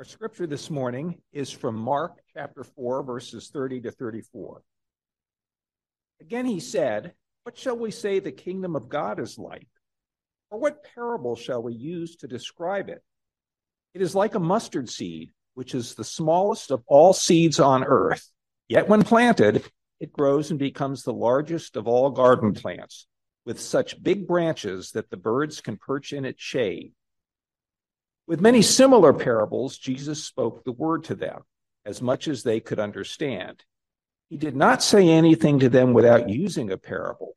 Our scripture this morning is from Mark chapter 4, verses 30 to 34. Again, he said, What shall we say the kingdom of God is like? Or what parable shall we use to describe it? It is like a mustard seed, which is the smallest of all seeds on earth. Yet when planted, it grows and becomes the largest of all garden plants, with such big branches that the birds can perch in its shade. With many similar parables, Jesus spoke the word to them, as much as they could understand. He did not say anything to them without using a parable,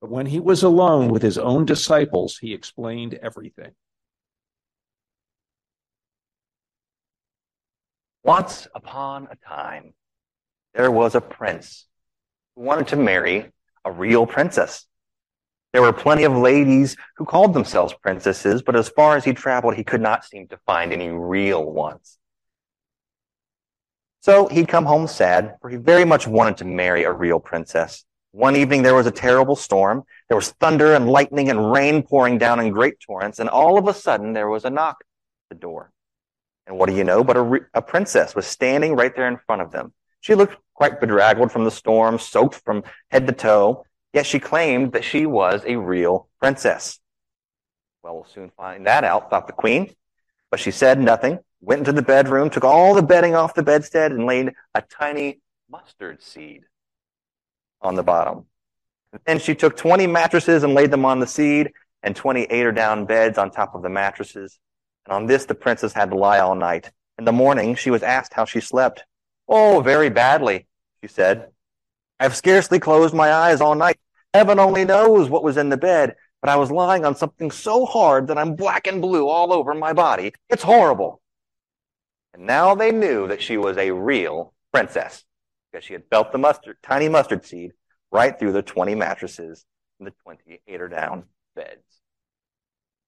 but when he was alone with his own disciples, he explained everything. Once upon a time, there was a prince who wanted to marry a real princess. There were plenty of ladies who called themselves princesses, but as far as he traveled, he could not seem to find any real ones. So he'd come home sad, for he very much wanted to marry a real princess. One evening there was a terrible storm. There was thunder and lightning and rain pouring down in great torrents, and all of a sudden there was a knock at the door. And what do you know? But a, re- a princess was standing right there in front of them. She looked quite bedraggled from the storm, soaked from head to toe. Yet she claimed that she was a real princess. Well, we'll soon find that out, thought the queen. But she said nothing, went into the bedroom, took all the bedding off the bedstead, and laid a tiny mustard seed on the bottom. Then she took 20 mattresses and laid them on the seed, and 20 or down beds on top of the mattresses. And on this the princess had to lie all night. In the morning she was asked how she slept. Oh, very badly, she said. I've scarcely closed my eyes all night. Heaven only knows what was in the bed, but I was lying on something so hard that I'm black and blue all over my body. It's horrible. And now they knew that she was a real princess because she had felt the mustard, tiny mustard seed right through the 20 mattresses and the 20 eider down beds.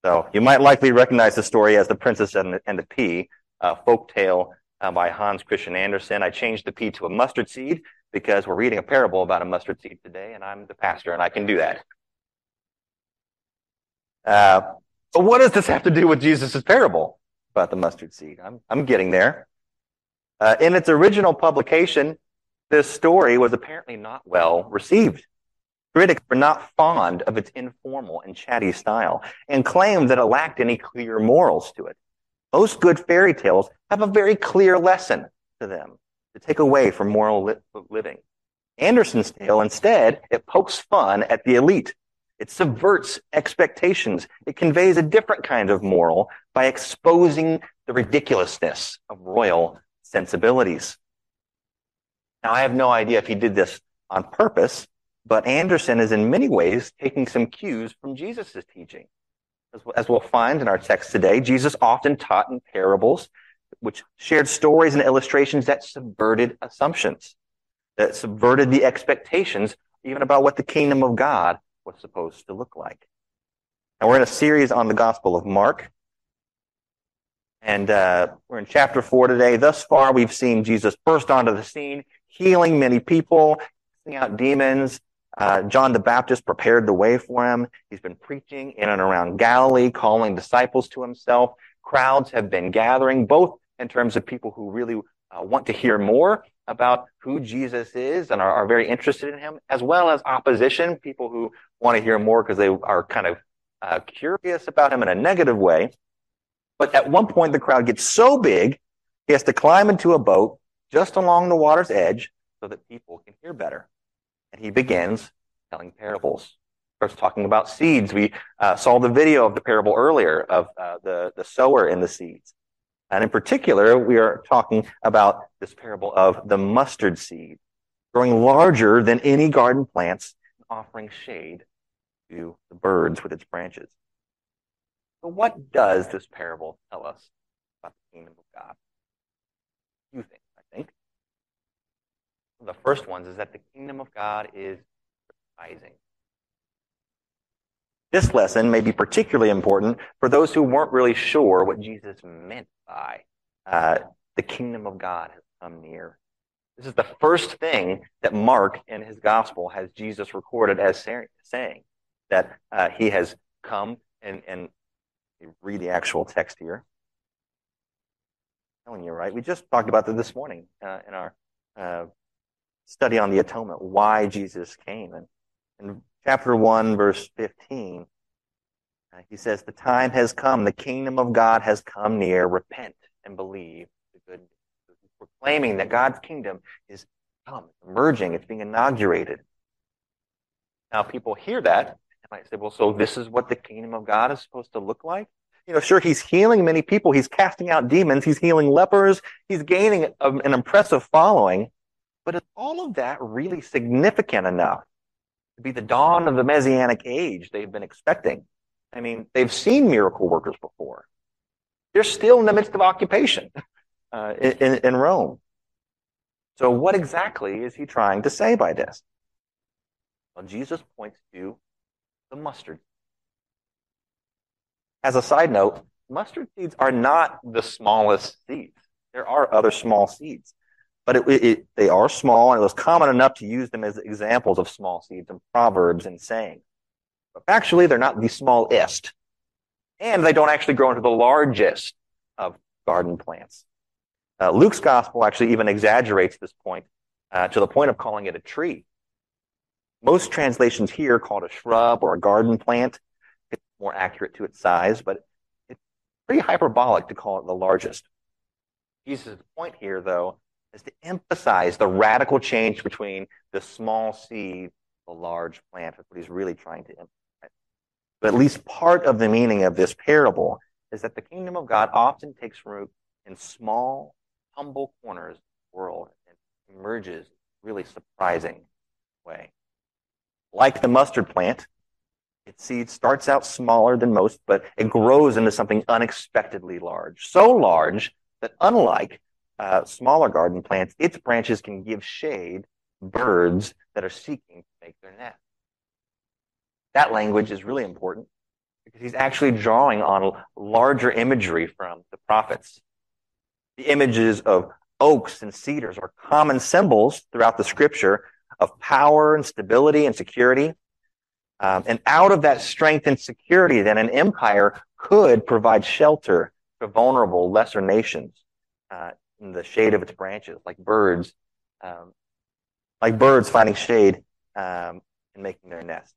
So you might likely recognize the story as The Princess and the, and the Pea, a folk tale uh, by Hans Christian Andersen. I changed the pea to a mustard seed because we're reading a parable about a mustard seed today, and I'm the pastor, and I can do that. Uh, but what does this have to do with Jesus' parable about the mustard seed? I'm, I'm getting there. Uh, in its original publication, this story was apparently not well received. Critics were not fond of its informal and chatty style and claimed that it lacked any clear morals to it. Most good fairy tales have a very clear lesson to them to take away from moral li- living. Andersen's tale, instead, it pokes fun at the elite. It subverts expectations. It conveys a different kind of moral by exposing the ridiculousness of royal sensibilities. Now, I have no idea if he did this on purpose, but Anderson is in many ways taking some cues from Jesus' teaching. As we'll find in our text today, Jesus often taught in parables which shared stories and illustrations that subverted assumptions, that subverted the expectations even about what the kingdom of God was supposed to look like. And we're in a series on the Gospel of Mark. And uh, we're in chapter four today. Thus far, we've seen Jesus burst onto the scene, healing many people, casting out demons. Uh, John the Baptist prepared the way for him. He's been preaching in and around Galilee, calling disciples to himself. Crowds have been gathering, both in terms of people who really uh, want to hear more about who Jesus is and are, are, very interested in him, as well as opposition, people who want to hear more because they are kind of uh, curious about him in a negative way. But at one point, the crowd gets so big, he has to climb into a boat just along the water's edge so that people can hear better. And he begins telling parables. Starts talking about seeds. We uh, saw the video of the parable earlier of uh, the, the sower and the seeds. And in particular, we are talking about this parable of the mustard seed, growing larger than any garden plants, offering shade to the birds with its branches. So what does this parable tell us about the kingdom of God? Two things, I think. The first one is that the kingdom of God is rising. This lesson may be particularly important for those who weren't really sure what Jesus meant by uh, the kingdom of God has come near. This is the first thing that Mark in his gospel has Jesus recorded as saying that uh, he has come and, and read the actual text here. telling you, right? We just talked about that this morning uh, in our uh, study on the atonement, why Jesus came. And in chapter 1, verse 15, uh, Uh, he says, The time has come, the kingdom of God has come near. Repent and believe the good news. He's proclaiming that God's kingdom is come, emerging, it's being inaugurated. Now, people hear that and might say, Well, so this is what the kingdom of God is supposed to look like? You know, sure, he's healing many people. He's casting out demons. He's healing lepers. He's gaining an impressive following. But is all of that really significant enough to be the dawn of the Messianic age they've been expecting? I mean, they've seen miracle workers before. They're still in the midst of occupation uh, in, in Rome. So, what exactly is he trying to say by this? Well, Jesus points to the mustard. As a side note, mustard seeds are not the smallest seeds. There are other small seeds, but it, it, they are small, and it was common enough to use them as examples of small seeds in proverbs and sayings. But factually, they're not the smallest. And they don't actually grow into the largest of garden plants. Uh, Luke's gospel actually even exaggerates this point uh, to the point of calling it a tree. Most translations here call it a shrub or a garden plant. It's more accurate to its size, but it's pretty hyperbolic to call it the largest. Jesus' point here, though, is to emphasize the radical change between the small seed, the large plant. That's what he's really trying to emphasize. But at least part of the meaning of this parable is that the kingdom of God often takes root in small, humble corners of the world and emerges in a really surprising way. Like the mustard plant, its seed starts out smaller than most, but it grows into something unexpectedly large. So large that unlike uh, smaller garden plants, its branches can give shade birds that are seeking to make their nest. That language is really important because he's actually drawing on larger imagery from the prophets. The images of oaks and cedars are common symbols throughout the scripture of power and stability and security. Um, and out of that strength and security, then an empire could provide shelter to vulnerable, lesser nations uh, in the shade of its branches, like birds, um, like birds finding shade um, and making their nest.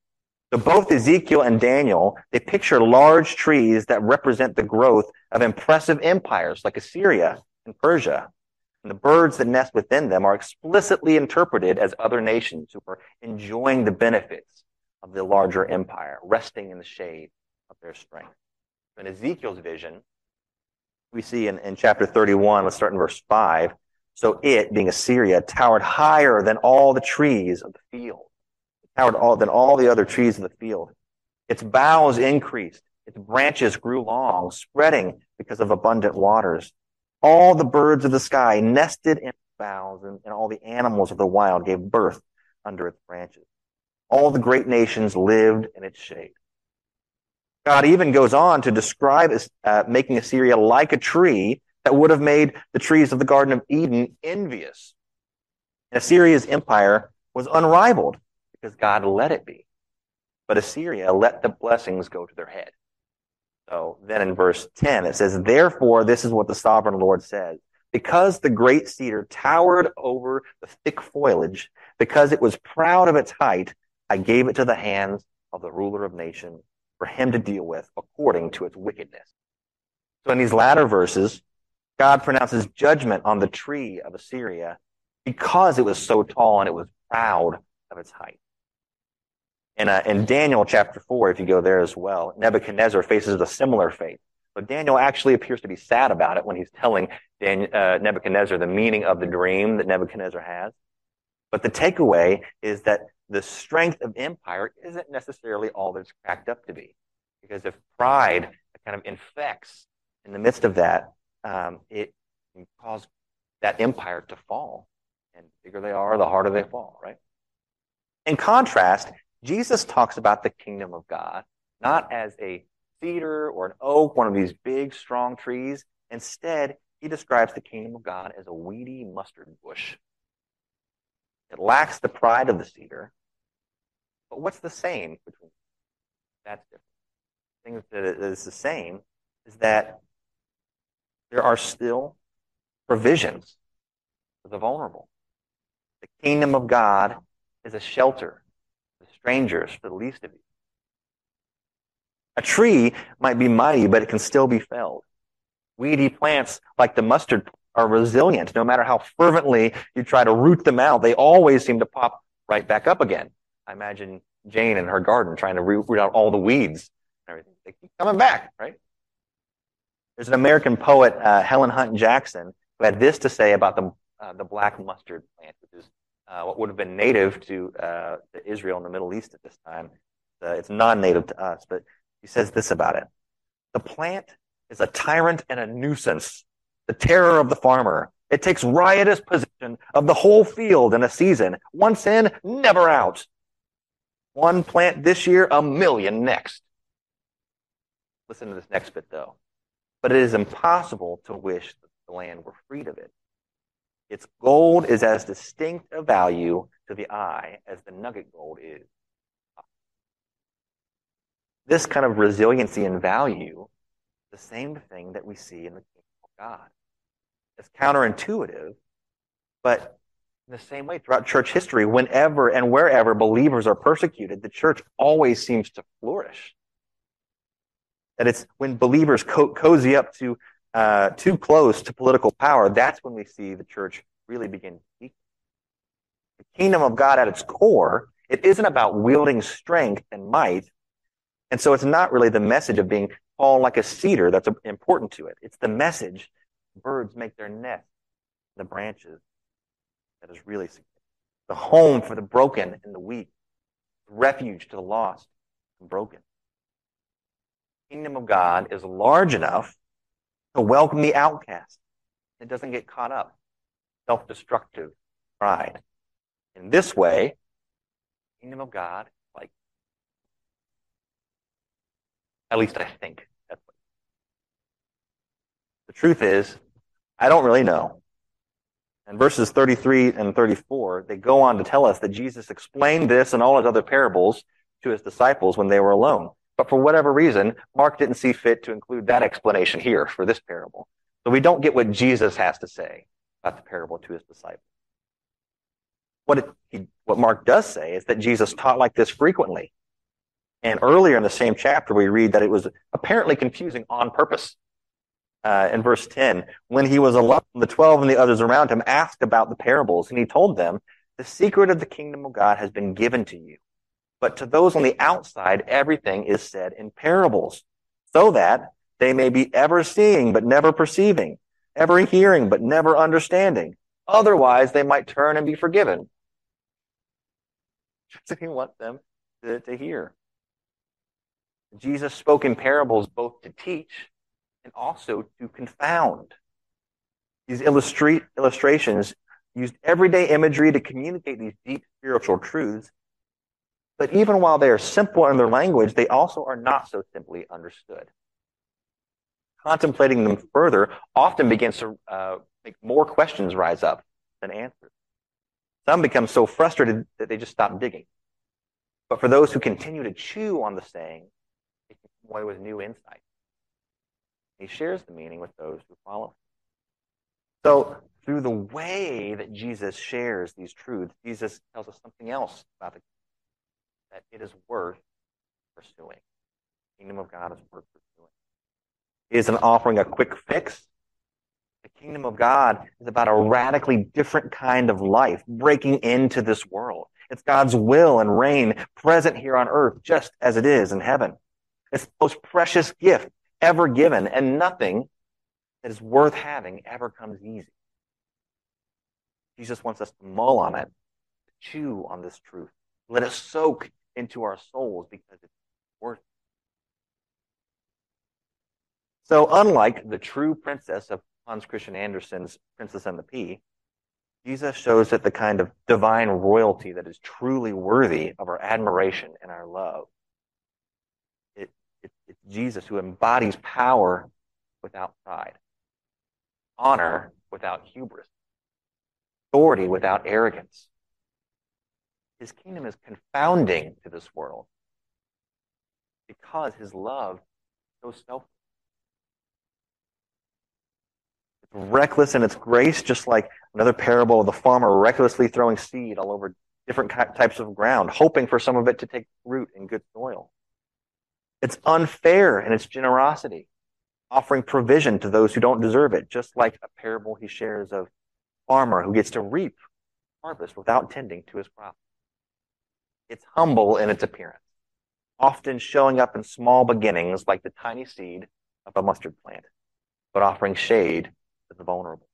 So both Ezekiel and Daniel, they picture large trees that represent the growth of impressive empires like Assyria and Persia. And the birds that nest within them are explicitly interpreted as other nations who are enjoying the benefits of the larger empire, resting in the shade of their strength. In Ezekiel's vision, we see in, in chapter 31, let's start in verse 5. So it, being Assyria, towered higher than all the trees of the field towered all, than all the other trees in the field. Its boughs increased. Its branches grew long, spreading because of abundant waters. All the birds of the sky nested in its boughs, and, and all the animals of the wild gave birth under its branches. All the great nations lived in its shade. God even goes on to describe uh, making Assyria like a tree that would have made the trees of the Garden of Eden envious. And Assyria's empire was unrivaled because God let it be. But Assyria let the blessings go to their head. So then in verse 10, it says, Therefore, this is what the sovereign Lord says. Because the great cedar towered over the thick foliage, because it was proud of its height, I gave it to the hands of the ruler of nations for him to deal with according to its wickedness. So in these latter verses, God pronounces judgment on the tree of Assyria because it was so tall and it was proud of its height. In, uh, in Daniel chapter 4, if you go there as well, Nebuchadnezzar faces a similar fate. But Daniel actually appears to be sad about it when he's telling Daniel, uh, Nebuchadnezzar the meaning of the dream that Nebuchadnezzar has. But the takeaway is that the strength of empire isn't necessarily all that it's cracked up to be. Because if pride kind of infects in the midst of that, um, it can cause that empire to fall. And the bigger they are, the harder they fall, right? In contrast, Jesus talks about the kingdom of God not as a cedar or an oak, one of these big, strong trees. Instead, he describes the kingdom of God as a weedy mustard bush. It lacks the pride of the cedar. But what's the same between that's different? The thing that is the same is that there are still provisions for the vulnerable. The kingdom of God is a shelter strangers, for the least of you. A tree might be mighty, but it can still be felled. Weedy plants like the mustard are resilient. No matter how fervently you try to root them out, they always seem to pop right back up again. I imagine Jane in her garden trying to root, out all the weeds and everything. They keep coming back, right? There's an American poet, uh, Helen Hunt Jackson, who had this to say about the, uh, the black mustard plant, which is uh, what would have been native to, uh, to Israel and the Middle East at this time. Uh, it's non-native to us, but he says this about it. The plant is a tyrant and a nuisance, the terror of the farmer. It takes riotous possession of the whole field in a season. Once in, never out. One plant this year, a million next. Listen to this next bit though. But it is impossible to wish that the land were freed of it. Its gold is as distinct a value to the eye as the nugget gold is. This kind of resiliency and value, the same thing that we see in the kingdom of God. It's counterintuitive, but in the same way throughout church history, whenever and wherever believers are persecuted, the church always seems to flourish. That it's when believers co- cozy up to uh, too close to political power, that's when we see the church really begin. The kingdom of God at its core, it isn't about wielding strength and might. And so it's not really the message of being tall like a cedar that's important to it. It's the message birds make their nest in the branches that is really significant. The home for the broken and the weak, refuge to the lost and broken. The kingdom of God is large enough to welcome the outcast. It doesn't get caught up. Self-destructive pride. In this way, kingdom of God, like, at least I think that's what. The truth is, I don't really know. And verses 33 and 34, they go on to tell us that Jesus explained this and all his other parables to his disciples when they were alone. But for whatever reason, Mark didn't see fit to include that explanation here for this parable. So we don't get what Jesus has to say about the parable to his disciples. What, it, he, what Mark does say is that Jesus taught like this frequently. And earlier in the same chapter, we read that it was apparently confusing on purpose uh, in verse 10, when he was alone, the 12 and the others around him asked about the parables, and he told them, The secret of the kingdom of God has been given to you. But to those on the outside, everything is said in parables, so that they may be ever seeing but never perceiving, ever hearing but never understanding. Otherwise, they might turn and be forgiven. So he wants them to, to hear. Jesus spoke in parables both to teach and also to confound. These illustrations used everyday imagery to communicate these deep spiritual truths. But even while they are simple in their language, they also are not so simply understood. Contemplating them further often begins to uh, make more questions rise up than answers. Some become so frustrated that they just stop digging. But for those who continue to chew on the saying, they come away with new insight. He shares the meaning with those who follow. So, through the way that Jesus shares these truths, Jesus tells us something else about the that it is worth pursuing. The kingdom of God is worth pursuing. It isn't offering a quick fix. The kingdom of God is about a radically different kind of life, breaking into this world. It's God's will and reign present here on earth, just as it is in heaven. It's the most precious gift ever given, and nothing that is worth having ever comes easy. Jesus wants us to mull on it, to chew on this truth, let it soak into our souls because it's worth it. So, unlike the true princess of Hans Christian Andersen's Princess and the Pea, Jesus shows that the kind of divine royalty that is truly worthy of our admiration and our love it's Jesus who embodies power without pride, honor without hubris, authority without arrogance. His kingdom is confounding to this world because his love is so selfless. It's reckless in its grace, just like another parable of the farmer recklessly throwing seed all over different types of ground, hoping for some of it to take root in good soil. It's unfair in its generosity, offering provision to those who don't deserve it, just like a parable he shares of farmer who gets to reap harvest without tending to his crop. It's humble in its appearance, often showing up in small beginnings like the tiny seed of a mustard plant, but offering shade to the vulnerable.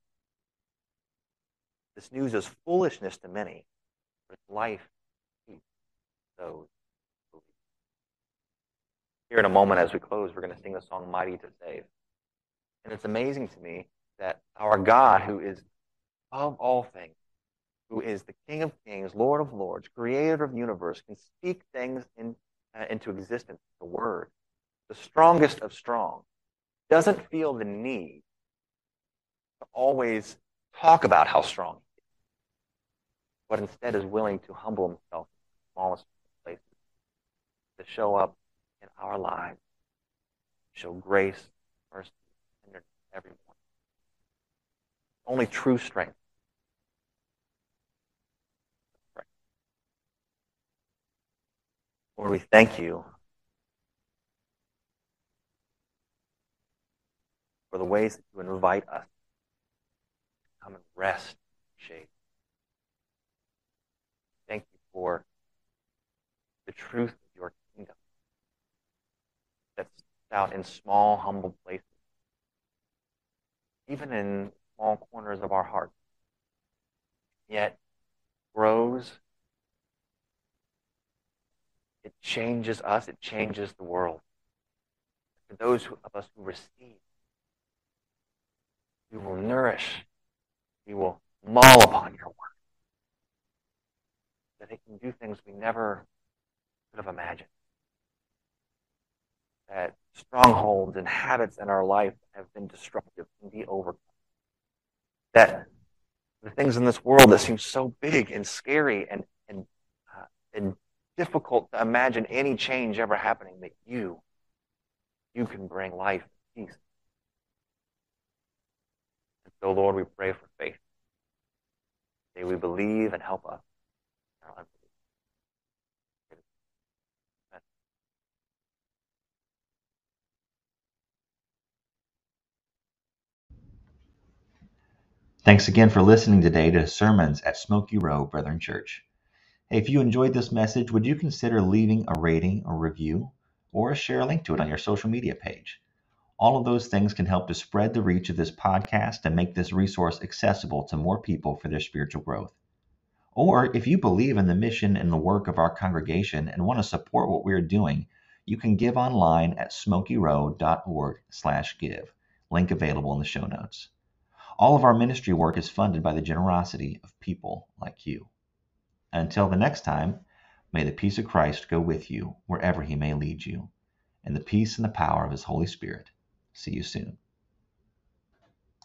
This news is foolishness to many, but it's life to those who believe. Here in a moment, as we close, we're going to sing the song Mighty to Save. And it's amazing to me that our God, who is of all things, who is the King of Kings, Lord of Lords, Creator of the universe, can speak things in, uh, into existence, the Word, the strongest of strong, doesn't feel the need to always talk about how strong he is, but instead is willing to humble himself in the smallest places, to show up in our lives, show grace, mercy, and everyone. Only true strength Lord, we thank you for the ways that you invite us to come and rest in shade. Thank you for the truth of your kingdom that's out in small, humble places, even in small corners of our hearts, yet grows it changes us, it changes the world. For those of us who receive, we will nourish, we will mull upon your word. That it can do things we never could have imagined. That strongholds and habits in our life have been destructive can be overcome. That the things in this world that seem so big and scary and difficult to imagine any change ever happening that you, you can bring life and peace. And so, Lord, we pray for faith. May we believe and help us. Thanks again for listening today to sermons at Smoky Row Brethren Church. If you enjoyed this message, would you consider leaving a rating or review or share a link to it on your social media page? All of those things can help to spread the reach of this podcast and make this resource accessible to more people for their spiritual growth. Or if you believe in the mission and the work of our congregation and want to support what we are doing, you can give online at smokyrow.org/give. Link available in the show notes. All of our ministry work is funded by the generosity of people like you. Until the next time, may the peace of Christ go with you wherever he may lead you, and the peace and the power of his Holy Spirit. See you soon.